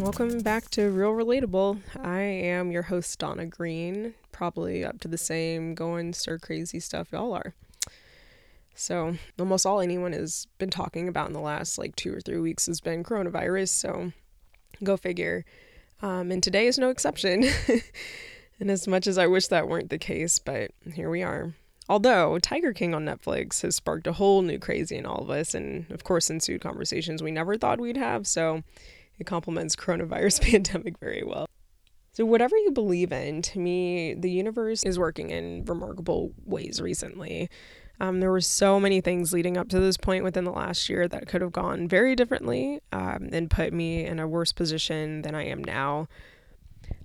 Welcome back to Real Relatable. I am your host, Donna Green, probably up to the same going stir crazy stuff y'all are. So, almost all anyone has been talking about in the last like two or three weeks has been coronavirus. So, go figure. Um, and today is no exception. and as much as I wish that weren't the case, but here we are. Although Tiger King on Netflix has sparked a whole new crazy in all of us, and of course, ensued conversations we never thought we'd have. So, it complements coronavirus pandemic very well. So whatever you believe in, to me, the universe is working in remarkable ways recently. Um, there were so many things leading up to this point within the last year that could have gone very differently um, and put me in a worse position than I am now.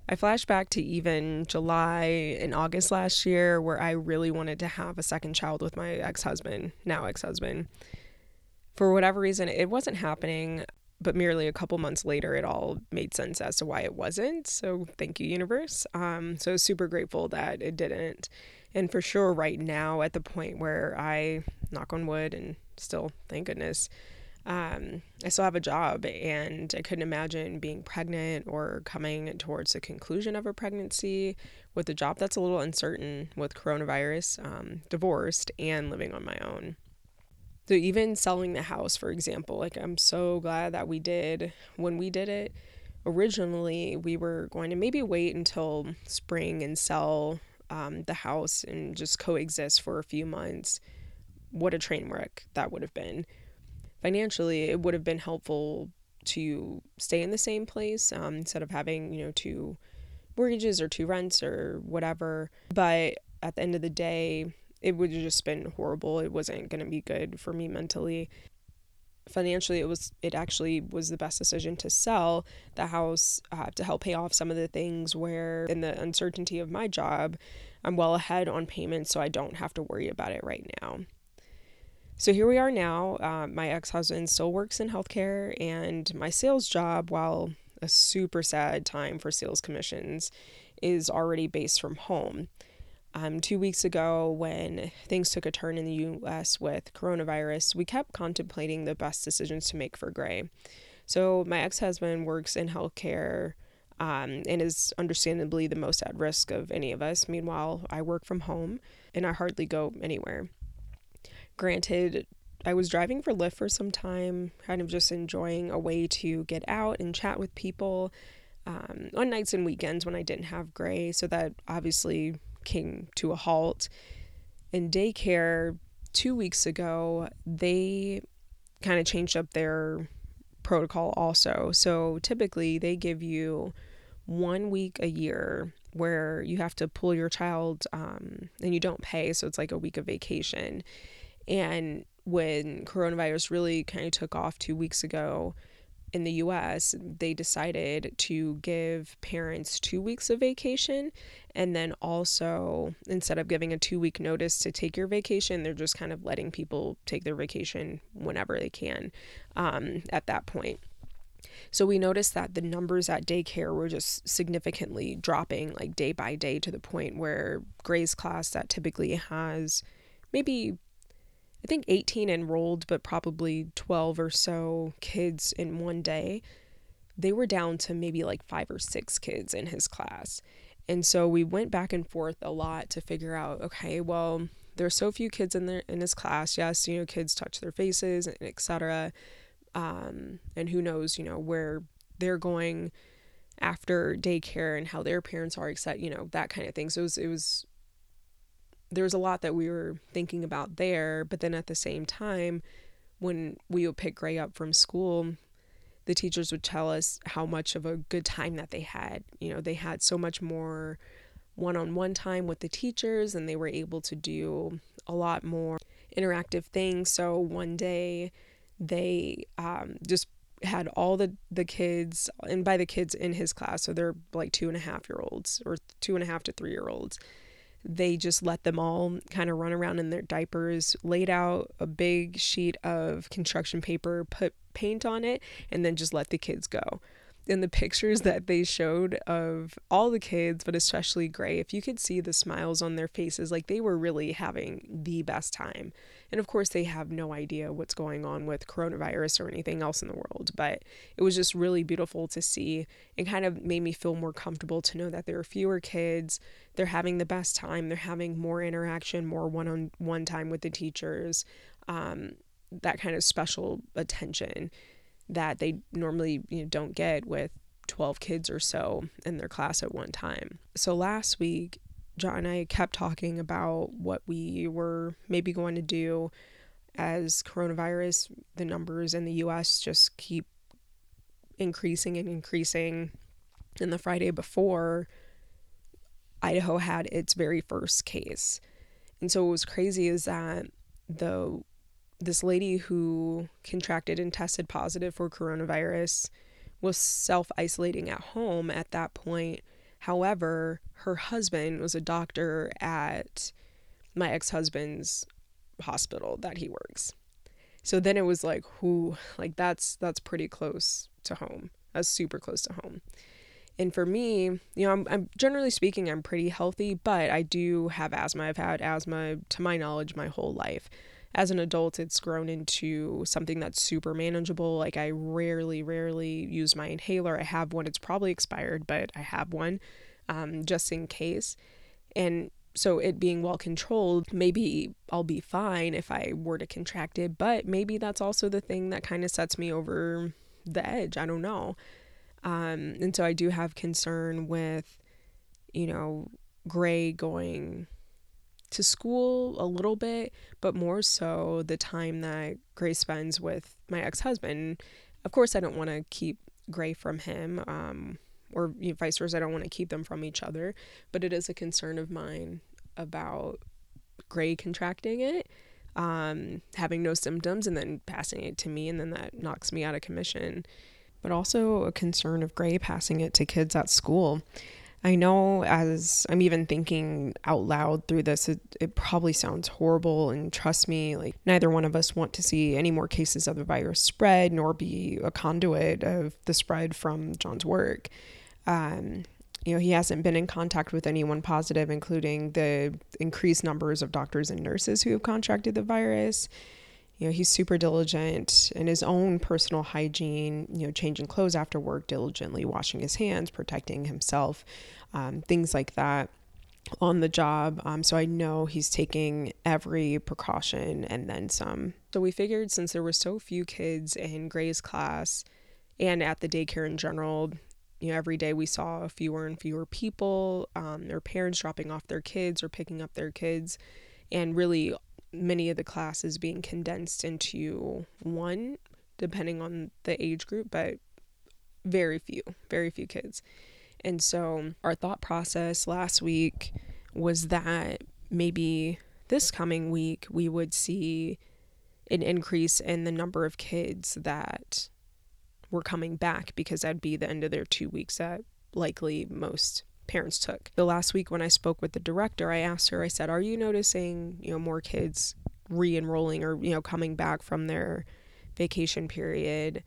I flash back to even July and August last year where I really wanted to have a second child with my ex husband, now ex husband. For whatever reason, it wasn't happening but merely a couple months later, it all made sense as to why it wasn't. So thank you, universe. Um, so super grateful that it didn't. And for sure, right now, at the point where I knock on wood and still, thank goodness, um, I still have a job and I couldn't imagine being pregnant or coming towards the conclusion of a pregnancy with a job that's a little uncertain with coronavirus, um, divorced, and living on my own. So even selling the house, for example, like I'm so glad that we did when we did it. Originally, we were going to maybe wait until spring and sell um, the house and just coexist for a few months. What a train wreck that would have been. Financially, it would have been helpful to stay in the same place um, instead of having, you know, two mortgages or two rents or whatever. But at the end of the day, it would have just been horrible. It wasn't going to be good for me mentally. Financially, it was it actually was the best decision to sell the house uh, to help pay off some of the things where in the uncertainty of my job, I'm well ahead on payments, so I don't have to worry about it right now. So here we are now. Uh, my ex husband still works in healthcare, and my sales job, while a super sad time for sales commissions, is already based from home um, two weeks ago when things took a turn in the US with coronavirus, we kept contemplating the best decisions to make for Gray. So, my ex husband works in healthcare um, and is understandably the most at risk of any of us. Meanwhile, I work from home and I hardly go anywhere. Granted, I was driving for Lyft for some time, kind of just enjoying a way to get out and chat with people um, on nights and weekends when I didn't have Gray. So that obviously came to a halt. In daycare, two weeks ago, they kind of changed up their protocol also. So typically, they give you one week a year where you have to pull your child um, and you don't pay. So it's like a week of vacation. And when coronavirus really kind of took off two weeks ago, in the US, they decided to give parents two weeks of vacation. And then also, instead of giving a two week notice to take your vacation, they're just kind of letting people take their vacation whenever they can um, at that point. So we noticed that the numbers at daycare were just significantly dropping, like day by day, to the point where Gray's class that typically has maybe I think 18 enrolled, but probably 12 or so kids in one day. They were down to maybe like five or six kids in his class. And so we went back and forth a lot to figure out okay, well, there's so few kids in there in his class. Yes, you know, kids touch their faces, and etc. Um, and who knows, you know, where they're going after daycare and how their parents are excited, you know, that kind of thing. So it was, it was there's a lot that we were thinking about there. But then at the same time, when we would pick Gray up from school, the teachers would tell us how much of a good time that they had. You know, they had so much more one on one time with the teachers and they were able to do a lot more interactive things. So one day they um, just had all the the kids and by the kids in his class so they're like two and a half year olds or two and a half to three year olds they just let them all kind of run around in their diapers, laid out a big sheet of construction paper, put paint on it, and then just let the kids go. in the pictures that they showed of all the kids, but especially Gray, if you could see the smiles on their faces, like they were really having the best time. And of course, they have no idea what's going on with coronavirus or anything else in the world, but it was just really beautiful to see and kind of made me feel more comfortable to know that there are fewer kids. They're having the best time, they're having more interaction, more one on one time with the teachers, um, that kind of special attention that they normally you know, don't get with 12 kids or so in their class at one time. So last week, John and I kept talking about what we were maybe going to do as coronavirus, the numbers in the US just keep increasing and increasing. And the Friday before, Idaho had its very first case. And so what was crazy is that the this lady who contracted and tested positive for coronavirus was self isolating at home at that point. However, her husband was a doctor at my ex husband's hospital that he works. So then it was like, who, like that's that's pretty close to home. That's super close to home. And for me, you know, I'm, I'm generally speaking, I'm pretty healthy, but I do have asthma. I've had asthma, to my knowledge, my whole life as an adult, it's grown into something that's super manageable. Like, I rarely, rarely use my inhaler. I have one, it's probably expired, but I have one um, just in case. And so, it being well controlled, maybe I'll be fine if I were to contract it, but maybe that's also the thing that kind of sets me over the edge. I don't know. Um, and so, I do have concern with, you know, Gray going to school a little bit, but more so the time that Gray spends with my ex husband. Of course, I don't want to keep Gray from him, um, or you know, vice versa. I don't want to keep them from each other, but it is a concern of mine about Gray contracting it, um, having no symptoms, and then passing it to me, and then that knocks me out of commission. But also a concern of Gray passing it to kids at school. I know as I'm even thinking out loud through this, it, it probably sounds horrible. And trust me, like neither one of us want to see any more cases of the virus spread, nor be a conduit of the spread from John's work. Um, you know, he hasn't been in contact with anyone positive, including the increased numbers of doctors and nurses who have contracted the virus you know he's super diligent in his own personal hygiene you know changing clothes after work diligently washing his hands protecting himself um, things like that on the job um, so i know he's taking every precaution and then some so we figured since there were so few kids in gray's class and at the daycare in general you know every day we saw fewer and fewer people um, their parents dropping off their kids or picking up their kids and really many of the classes being condensed into one, depending on the age group, but very few, very few kids. And so our thought process last week was that maybe this coming week we would see an increase in the number of kids that were coming back because that'd be the end of their two weeks that likely most parents took. The last week when I spoke with the director, I asked her, I said, Are you noticing, you know, more kids re enrolling or, you know, coming back from their vacation period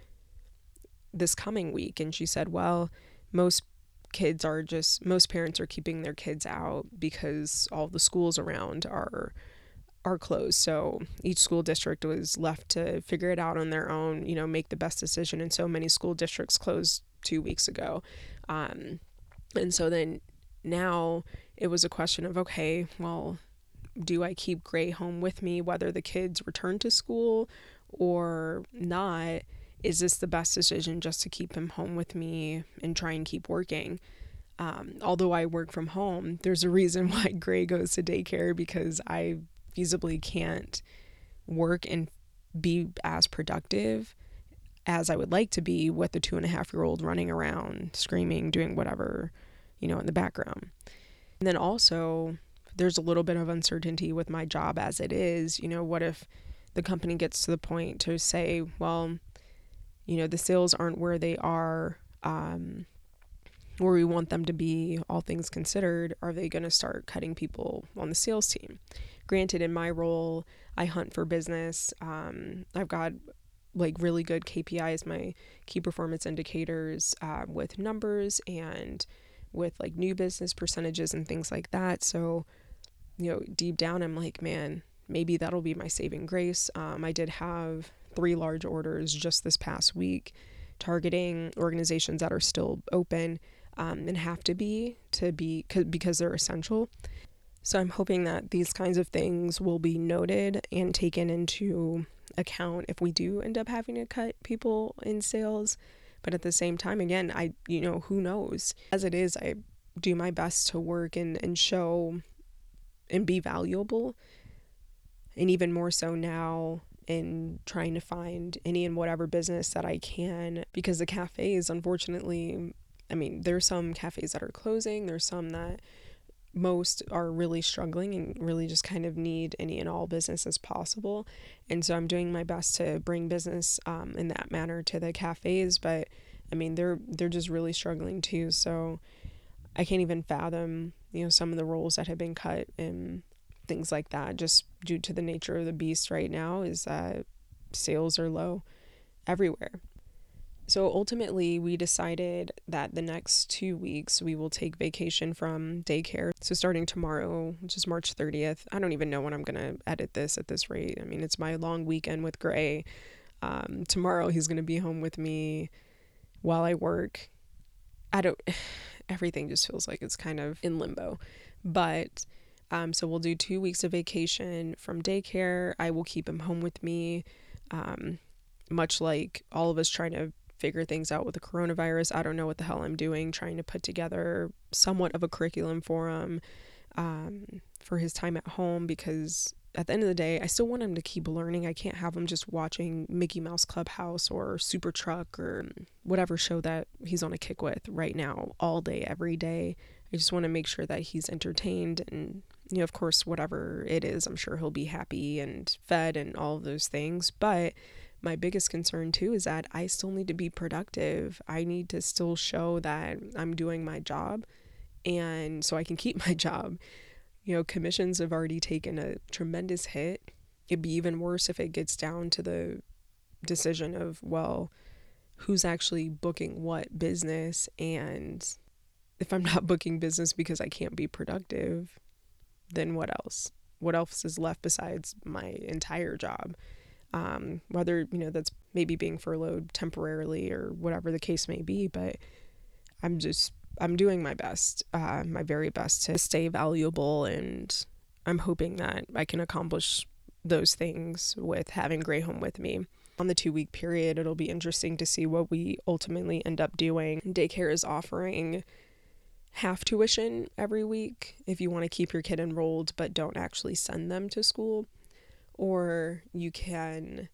this coming week? And she said, Well, most kids are just most parents are keeping their kids out because all the schools around are are closed. So each school district was left to figure it out on their own, you know, make the best decision. And so many school districts closed two weeks ago. Um, and so then now it was a question of okay, well, do I keep Gray home with me whether the kids return to school or not? Is this the best decision just to keep him home with me and try and keep working? Um, although I work from home, there's a reason why Gray goes to daycare because I feasibly can't work and be as productive as I would like to be with a two and a half year old running around, screaming, doing whatever, you know, in the background. And then also, there's a little bit of uncertainty with my job as it is. You know, what if the company gets to the point to say, well, you know, the sales aren't where they are, um, where we want them to be, all things considered, are they going to start cutting people on the sales team? Granted, in my role, I hunt for business. Um, I've got like really good KPIs, my key performance indicators uh, with numbers and with like new business percentages and things like that. So, you know, deep down, I'm like, man, maybe that'll be my saving grace. Um, I did have three large orders just this past week targeting organizations that are still open um, and have to be to be because they're essential. So I'm hoping that these kinds of things will be noted and taken into account if we do end up having to cut people in sales. But at the same time, again, I, you know, who knows? As it is, I do my best to work and, and show and be valuable. And even more so now in trying to find any and whatever business that I can because the cafes, unfortunately, I mean, there's some cafes that are closing, there's some that most are really struggling and really just kind of need any and all business as possible. And so I'm doing my best to bring business um, in that manner to the cafes, but I mean they're they're just really struggling too. So I can't even fathom you know some of the roles that have been cut and things like that just due to the nature of the beast right now is that sales are low everywhere. So ultimately, we decided that the next two weeks we will take vacation from daycare. So starting tomorrow, which is March 30th, I don't even know when I'm going to edit this at this rate. I mean, it's my long weekend with Gray. Um, tomorrow, he's going to be home with me while I work. I don't, everything just feels like it's kind of in limbo. But um, so we'll do two weeks of vacation from daycare. I will keep him home with me. Um, much like all of us trying to figure things out with the coronavirus. I don't know what the hell I'm doing, trying to put together somewhat of a curriculum for him um, for his time at home because at the end of the day, I still want him to keep learning. I can't have him just watching Mickey Mouse Clubhouse or Super Truck or whatever show that he's on a kick with right now, all day, every day. I just want to make sure that he's entertained and, you know, of course, whatever it is, I'm sure he'll be happy and fed and all of those things. But my biggest concern too is that I still need to be productive. I need to still show that I'm doing my job and so I can keep my job. You know, commissions have already taken a tremendous hit. It'd be even worse if it gets down to the decision of, well, who's actually booking what business and if I'm not booking business because I can't be productive, then what else? What else is left besides my entire job? um, whether you know that's maybe being furloughed temporarily or whatever the case may be but i'm just i'm doing my best uh, my very best to stay valuable and i'm hoping that i can accomplish those things with having gray home with me on the two week period it'll be interesting to see what we ultimately end up doing daycare is offering half tuition every week if you want to keep your kid enrolled but don't actually send them to school or you can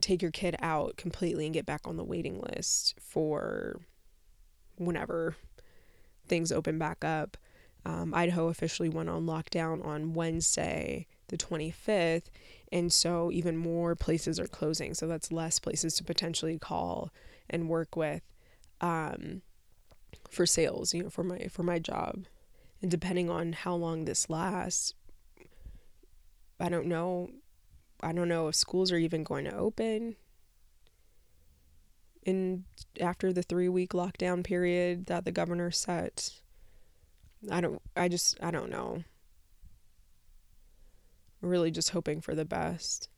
take your kid out completely and get back on the waiting list for whenever things open back up. Um, Idaho officially went on lockdown on Wednesday, the 25th, and so even more places are closing. So that's less places to potentially call and work with um, for sales, you know, for my for my job. And depending on how long this lasts, I don't know. I don't know if schools are even going to open in after the 3 week lockdown period that the governor set. I don't I just I don't know. Really just hoping for the best.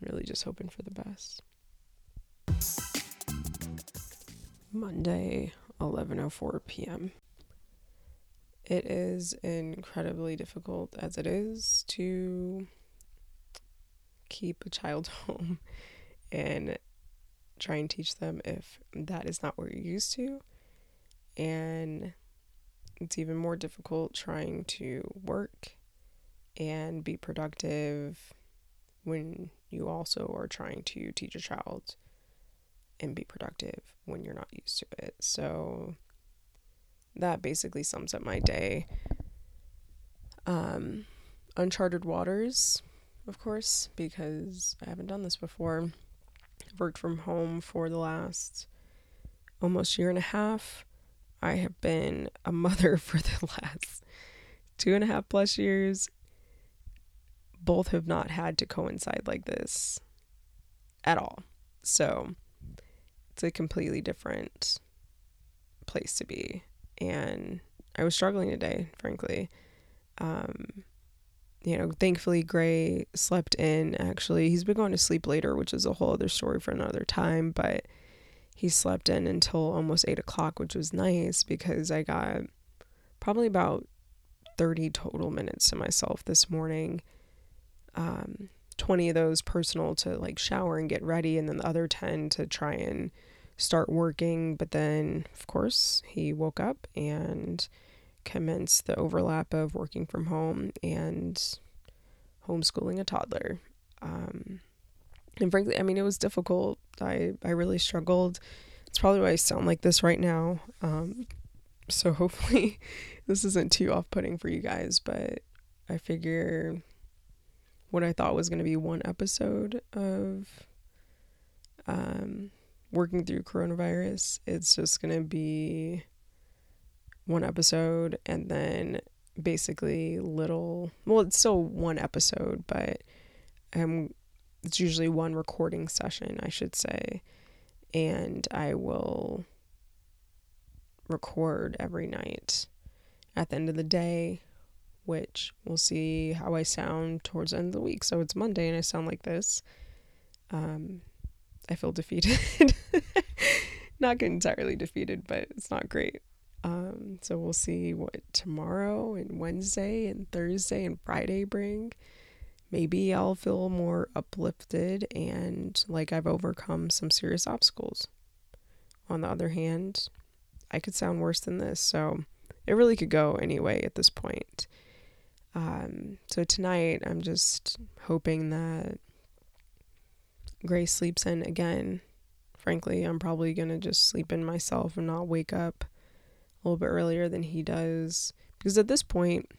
Really just hoping for the best. Monday, 11:04 p.m it is incredibly difficult as it is to keep a child home and try and teach them if that is not what you're used to. And it's even more difficult trying to work and be productive when you also are trying to teach a child and be productive when you're not used to it. So that basically sums up my day. Um, uncharted waters, of course, because I haven't done this before. I've worked from home for the last almost year and a half. I have been a mother for the last two and a half plus years. both have not had to coincide like this at all. So it's a completely different place to be. And I was struggling today, frankly. Um, you know, thankfully Gray slept in actually. He's been going to sleep later, which is a whole other story for another time, but he slept in until almost eight o'clock, which was nice because I got probably about 30 total minutes to myself this morning. Um, 20 of those personal to like shower and get ready, and then the other 10 to try and start working. But then, of course, he woke up and commenced the overlap of working from home and homeschooling a toddler. Um, and frankly, I mean, it was difficult. I, I really struggled. It's probably why I sound like this right now. Um, so hopefully this isn't too off putting for you guys, but I figure what I thought was going to be one episode of um, working through coronavirus, it's just going to be one episode and then basically little well it's still one episode but um it's usually one recording session I should say. And I will record every night at the end of the day which we'll see how I sound towards the end of the week so it's Monday and I sound like this um I feel defeated not entirely defeated but it's not great um, so we'll see what tomorrow and Wednesday and Thursday and Friday bring. Maybe I'll feel more uplifted and like I've overcome some serious obstacles. On the other hand, I could sound worse than this, so it really could go anyway at this point. Um, so tonight, I'm just hoping that Grace sleeps in again. Frankly, I'm probably gonna just sleep in myself and not wake up a little bit earlier than he does. Because at this point,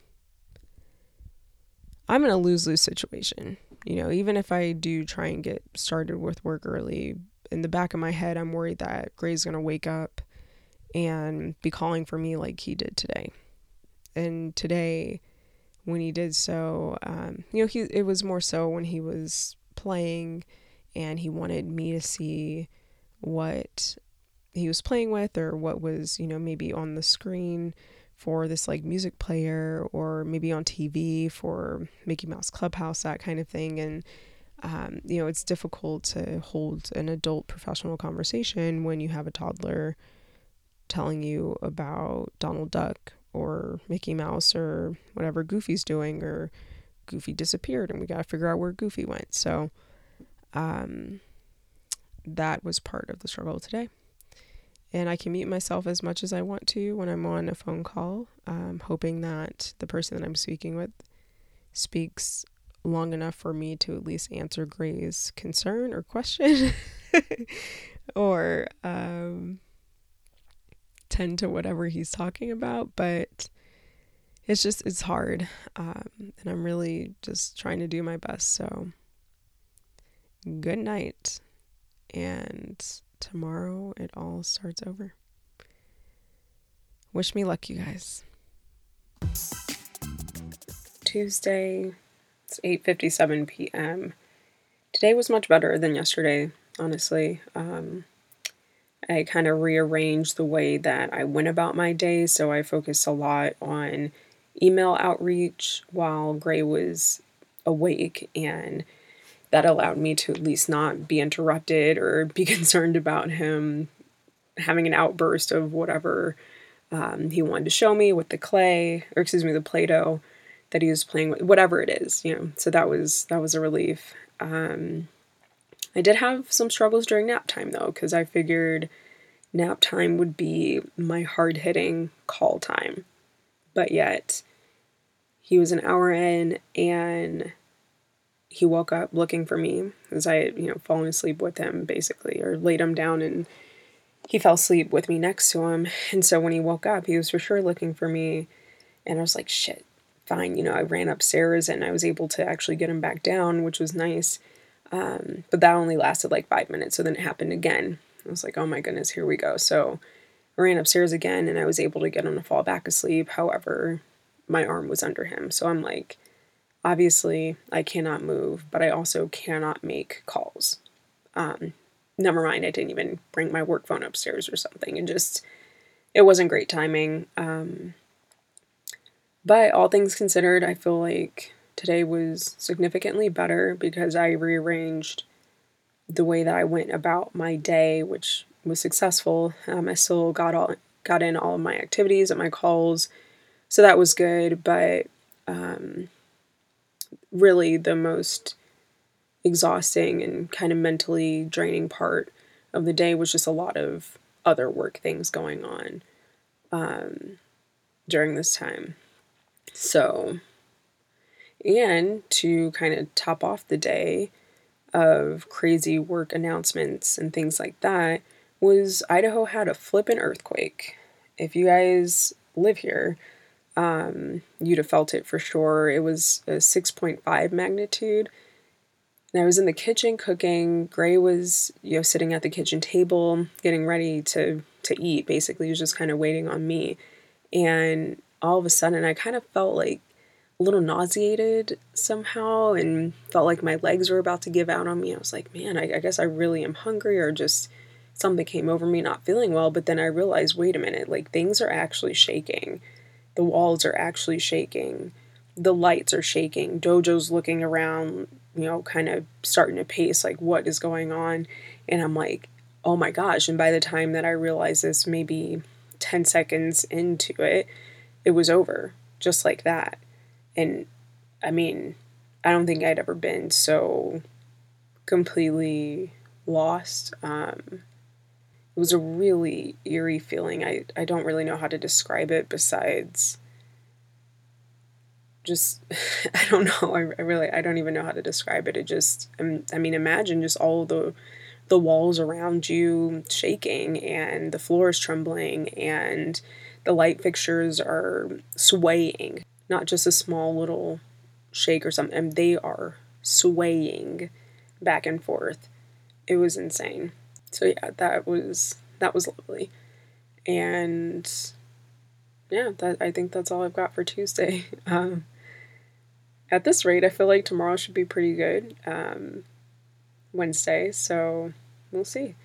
I'm in a lose lose situation. You know, even if I do try and get started with work early, in the back of my head, I'm worried that Gray's going to wake up and be calling for me like he did today. And today, when he did so, um, you know, he it was more so when he was playing and he wanted me to see what he was playing with or what was, you know, maybe on the screen for this like music player or maybe on TV for Mickey Mouse Clubhouse, that kind of thing. And, um, you know, it's difficult to hold an adult professional conversation when you have a toddler telling you about Donald Duck or Mickey Mouse or whatever Goofy's doing or Goofy disappeared and we got to figure out where Goofy went. So, um, that was part of the struggle today and I can mute myself as much as I want to when I'm on a phone call, um, hoping that the person that I'm speaking with speaks long enough for me to at least answer Gray's concern or question or um, tend to whatever he's talking about. But it's just, it's hard. Um, and I'm really just trying to do my best. So, good night. And tomorrow it all starts over. Wish me luck, you guys. Tuesday, it's 8:57 p.m. Today was much better than yesterday, honestly. Um, I kind of rearranged the way that I went about my day, so I focused a lot on email outreach while Gray was awake and that allowed me to at least not be interrupted or be concerned about him having an outburst of whatever um, he wanted to show me with the clay, or excuse me, the Play-Doh that he was playing with, whatever it is, you know. So that was that was a relief. Um, I did have some struggles during nap time though, because I figured nap time would be my hard hitting call time, but yet he was an hour in and he woke up looking for me as I had, you know, fallen asleep with him basically, or laid him down and he fell asleep with me next to him. And so when he woke up, he was for sure looking for me. And I was like, shit, fine. You know, I ran upstairs and I was able to actually get him back down, which was nice. Um, but that only lasted like five minutes. So then it happened again. I was like, oh my goodness, here we go. So I ran upstairs again and I was able to get him to fall back asleep. However, my arm was under him. So I'm like, obviously I cannot move, but I also cannot make calls. Um, never mind, I didn't even bring my work phone upstairs or something, and just it wasn't great timing. Um, but all things considered, I feel like today was significantly better because I rearranged the way that I went about my day, which was successful. Um, I still got all got in all of my activities and my calls, so that was good. But um, really, the most exhausting and kind of mentally draining part of the day was just a lot of other work things going on um, during this time. So, and to kind of top off the day of crazy work announcements and things like that, was Idaho had a flippin' earthquake. If you guys live here, um, you'd have felt it for sure. It was a 6.5 magnitude. And I was in the kitchen cooking. Gray was, you know, sitting at the kitchen table, getting ready to to eat. Basically, he was just kind of waiting on me. And all of a sudden, I kind of felt like a little nauseated somehow, and felt like my legs were about to give out on me. I was like, man, I, I guess I really am hungry, or just something came over me not feeling well. But then I realized, wait a minute, like things are actually shaking. The walls are actually shaking. The lights are shaking. Dojo's looking around, you know, kind of starting to pace, like, what is going on? And I'm like, oh my gosh. And by the time that I realized this, maybe 10 seconds into it, it was over, just like that. And I mean, I don't think I'd ever been so completely lost. Um, it was a really eerie feeling. I, I don't really know how to describe it besides just I don't know. I, I really I don't even know how to describe it. It just I mean imagine just all the the walls around you shaking and the floor is trembling and the light fixtures are swaying. Not just a small little shake or something. And They are swaying back and forth. It was insane. So yeah, that was that was lovely. And yeah, that I think that's all I've got for Tuesday. Um, at this rate, I feel like tomorrow should be pretty good. Um, Wednesday, so we'll see.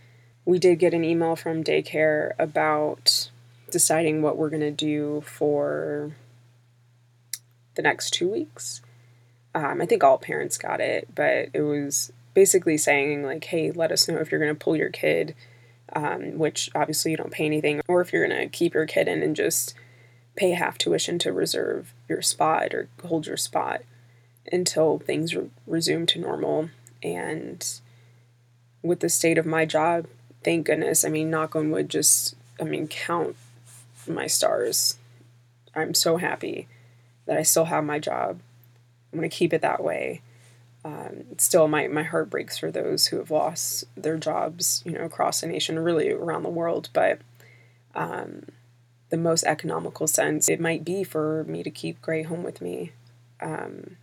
We did get an email from daycare about deciding what we're to do for the next two weeks. Um, I think all parents got it, but it was basically saying like, "Hey, let us know if you're going to pull your kid," um, which obviously you don't pay anything, or if you're going to keep your kid in and just pay half tuition to reserve your spot or hold your spot until things re- resume to normal. And with the state of my job, thank goodness. I mean, knock on wood. Just I mean, count my stars. I'm so happy that I still have my job. I'm going to keep it that way um, still my, my heart breaks for those who have lost their jobs, you know, across the nation, really around the world. But um, the most economical sense it might be for me to keep Gray home with me. Um,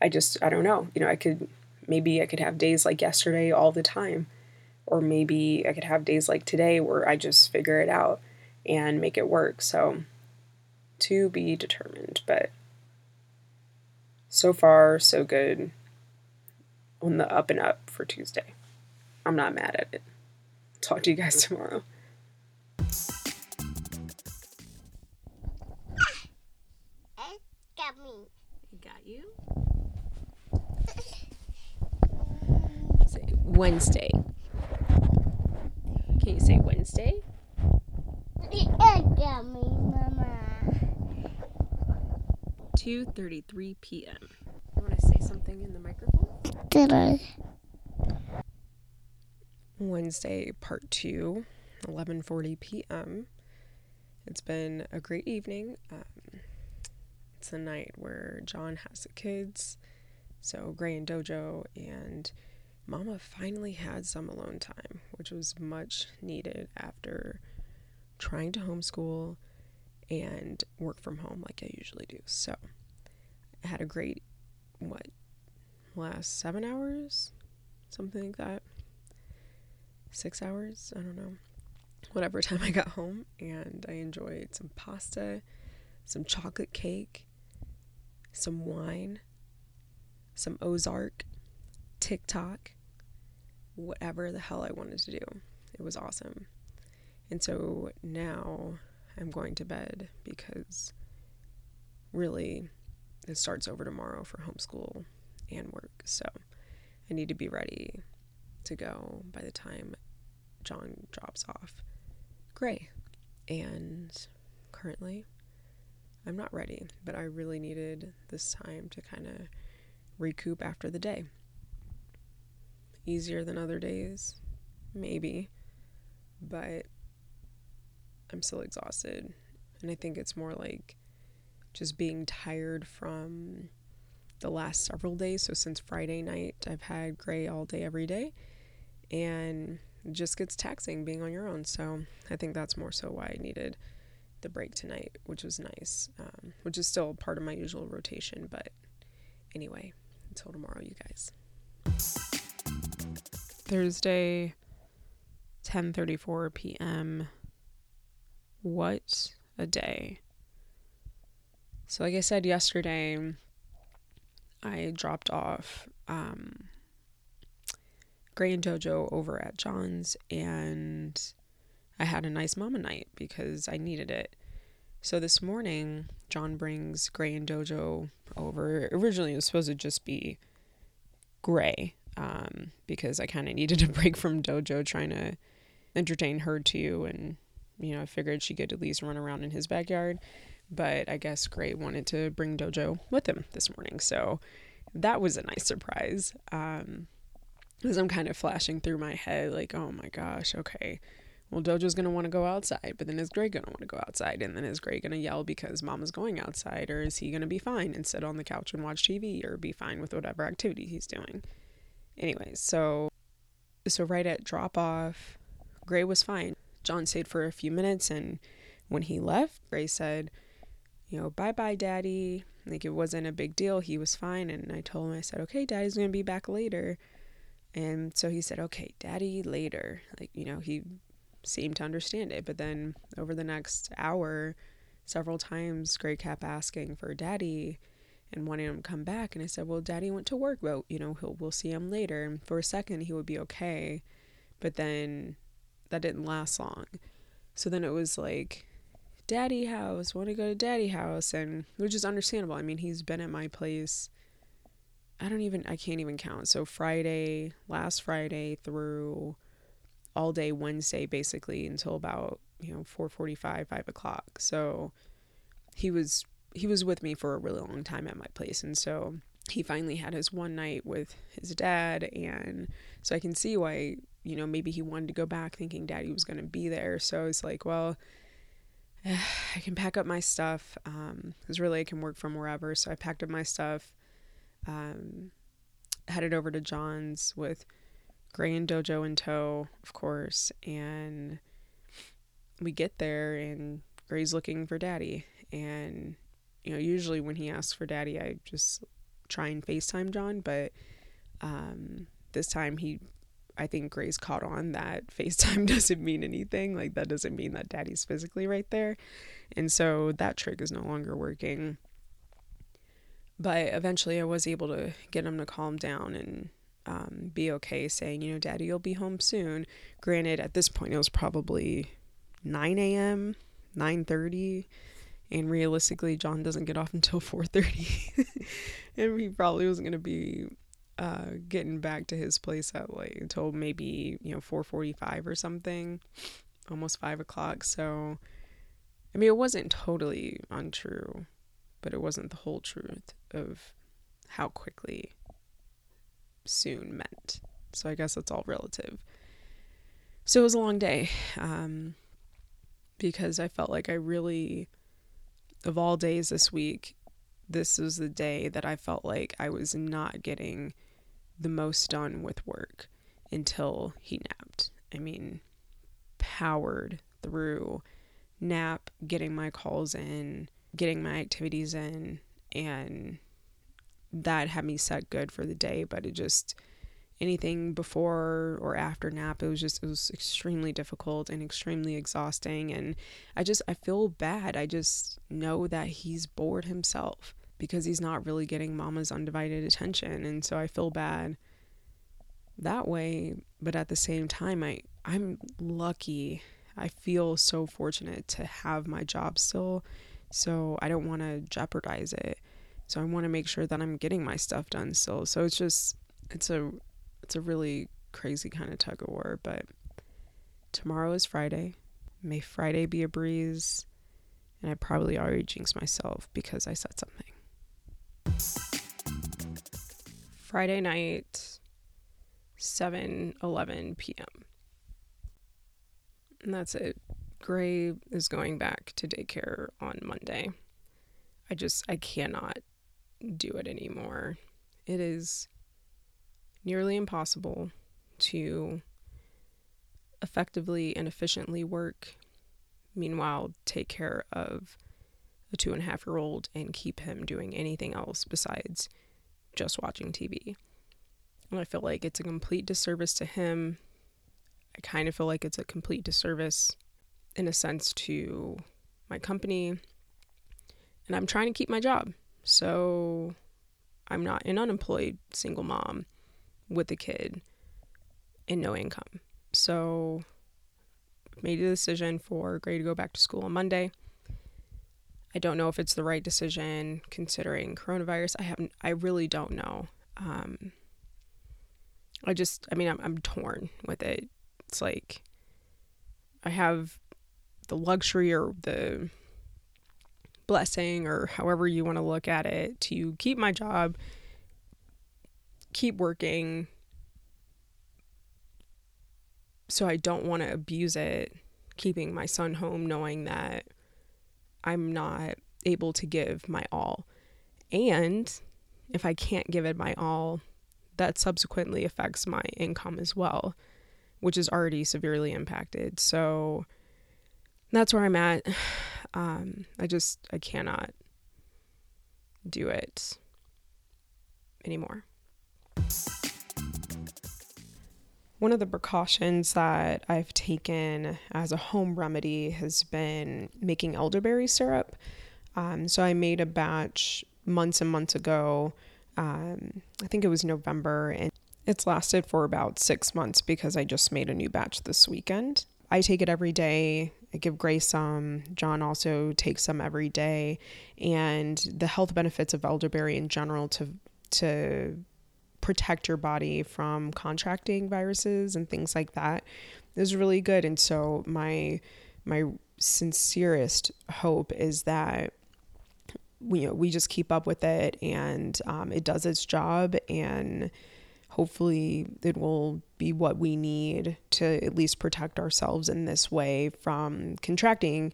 I just, I don't know. You know, I could, maybe I could have days like yesterday all the time. Or maybe I could have days like today where I just figure it out and make it work. So to be determined. But so far, so good on the up and up for Tuesday. I'm not mad at it. Talk to you guys tomorrow. got me. It got you? say Wednesday. Can you say Wednesday? It got me, Mama. 2:33 p.m. You want to say something in the microphone? Did I? Wednesday, part 2, 11:40 p.m. It's been a great evening. Um, it's a night where John has the kids, so Gray and Dojo and Mama finally had some alone time, which was much needed after trying to homeschool and work from home like I usually do. So I had a great, what, last seven hours? Something like that. Six hours? I don't know. Whatever time I got home. And I enjoyed some pasta, some chocolate cake, some wine, some Ozark, TikTok, whatever the hell I wanted to do. It was awesome. And so now I'm going to bed because really it starts over tomorrow for homeschool and work. So I need to be ready to go by the time John drops off Gray. And currently, I'm not ready, but I really needed this time to kind of recoup after the day. Easier than other days, maybe, but I'm still exhausted. And I think it's more like just being tired from the last several days. So since Friday night, I've had gray all day, every day. And just gets taxing being on your own. So I think that's more so why I needed the break tonight, which was nice, um, which is still part of my usual rotation. But anyway, until tomorrow, you guys. Thursday, 10:34 p.m. What a day. So like I said yesterday, I dropped off um, Gray and Dojo over at John's and I had a nice mama night because I needed it. So this morning, John brings Gray and Dojo over. Originally, it was supposed to just be Gray um, because I kind of needed a break from Dojo trying to entertain her too. And, you know, I figured she could at least run around in his backyard. But I guess Gray wanted to bring Dojo with him this morning. So that was a nice surprise. Um, as I'm kind of flashing through my head, like, oh my gosh, okay, well, Dojo's gonna want to go outside, but then is Gray gonna want to go outside? And then is Gray gonna yell because Mama's going outside, or is he gonna be fine and sit on the couch and watch TV, or be fine with whatever activity he's doing? Anyways, so so right at drop off, Gray was fine. John stayed for a few minutes, and when he left, Gray said, "You know, bye bye, Daddy." Like it wasn't a big deal. He was fine, and I told him, I said, "Okay, Daddy's gonna be back later." And so he said, "Okay, Daddy, later." Like you know, he seemed to understand it. But then over the next hour, several times, Gray kept asking for Daddy and wanting him to come back. And I said, Well, Daddy went to work, but you know, he'll, we'll see him later. And for a second, he would be okay. But then that didn't last long. So then it was like, Daddy house, want to go to Daddy house. And which is understandable. I mean, he's been at my place. I don't even, I can't even count. So Friday, last Friday through all day Wednesday basically until about you know 4:45 5 o'clock so he was he was with me for a really long time at my place and so he finally had his one night with his dad and so I can see why you know maybe he wanted to go back thinking daddy was going to be there so it's like well I can pack up my stuff because um, really I can work from wherever so I packed up my stuff um, headed over to John's with Gray and Dojo in tow, of course, and we get there and Gray's looking for daddy. And, you know, usually when he asks for daddy, I just try and FaceTime John, but um, this time he, I think Gray's caught on that FaceTime doesn't mean anything. Like, that doesn't mean that daddy's physically right there. And so that trick is no longer working. But eventually I was able to get him to calm down and um, be okay saying, you know, daddy, you'll be home soon. Granted, at this point, it was probably 9 a.m., 9.30, and realistically, John doesn't get off until 4.30. and he probably wasn't going to be uh, getting back to his place at like until maybe, you know, 4.45 or something, almost 5 o'clock. So, I mean, it wasn't totally untrue, but it wasn't the whole truth of how quickly soon meant. So I guess that's all relative. So it was a long day um, because I felt like I really, of all days this week, this was the day that I felt like I was not getting the most done with work until he napped. I mean, powered through nap, getting my calls in, getting my activities in, and that had me set good for the day, but it just anything before or after nap it was just it was extremely difficult and extremely exhausting and I just I feel bad. I just know that he's bored himself because he's not really getting mama's undivided attention. And so I feel bad that way. But at the same time, I, I'm lucky. I feel so fortunate to have my job still. So I don't want to jeopardize it. So I want to make sure that I'm getting my stuff done still. So it's just, it's a, it's a really crazy kind of tug of war. But tomorrow is Friday. May Friday be a breeze. And I probably already jinxed myself because I said something. Friday night, 7 11 p.m. And that's it. Gray is going back to daycare on Monday. I just, I cannot do it anymore. It is nearly impossible to effectively and efficiently work, meanwhile, take care of a two and a half year old and keep him doing anything else besides just watching TV. And I feel like it's a complete disservice to him. I kind of feel like it's a complete disservice in a sense to my company. And I'm trying to keep my job. So I'm not an unemployed single mom with a kid and no income. So made a decision for Gray to go back to school on Monday. I don't know if it's the right decision considering coronavirus. I haven't. I really don't know. Um, I just. I mean, I'm I'm torn with it. It's like I have the luxury or the blessing or however you want to look at it to keep my job, keep working. So I don't want to abuse it, keeping my son home, knowing that I'm not able to give my all. And if I can't give it my all, that subsequently affects my income as well, which is already severely impacted. So that's where I'm at. Um, I just, I cannot do it anymore. One of the precautions that I've taken as a home remedy has been making elderberry syrup. Um, so I made a batch months and months ago. Um, I think it was November, and it's lasted for about six months because I just made a new batch this weekend. I take it every day. I give Gray some. John also takes some every day, and the health benefits of elderberry in general to to protect your body from contracting viruses and things like that is really good. And so my my sincerest hope is that we you know, we just keep up with it and um, it does its job and hopefully it will be what we need to at least protect ourselves in this way from contracting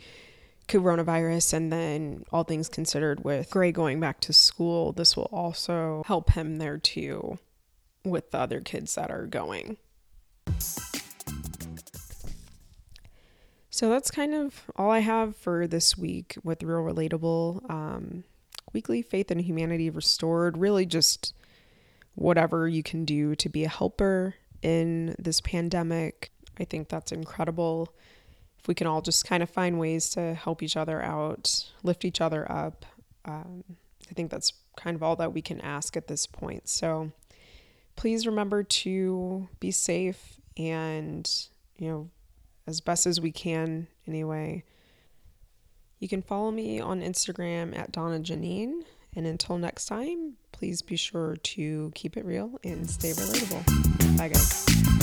coronavirus and then all things considered with Gray going back to school, this will also help him there too with the other kids that are going. So that's kind of all I have for this week with Real Relatable. Um, weekly Faith and Humanity Restored. Really just whatever you can do to be a helper in this pandemic. I think that's incredible if we can all just kind of find ways to help each other out, lift each other up, um, I think that's kind of all that we can ask at this point. So please remember to be safe and, you know, as best as we can anyway. You can follow me on Instagram at Donna Janine. And until next time, please be sure to keep it real and stay relatable. Bye, guys.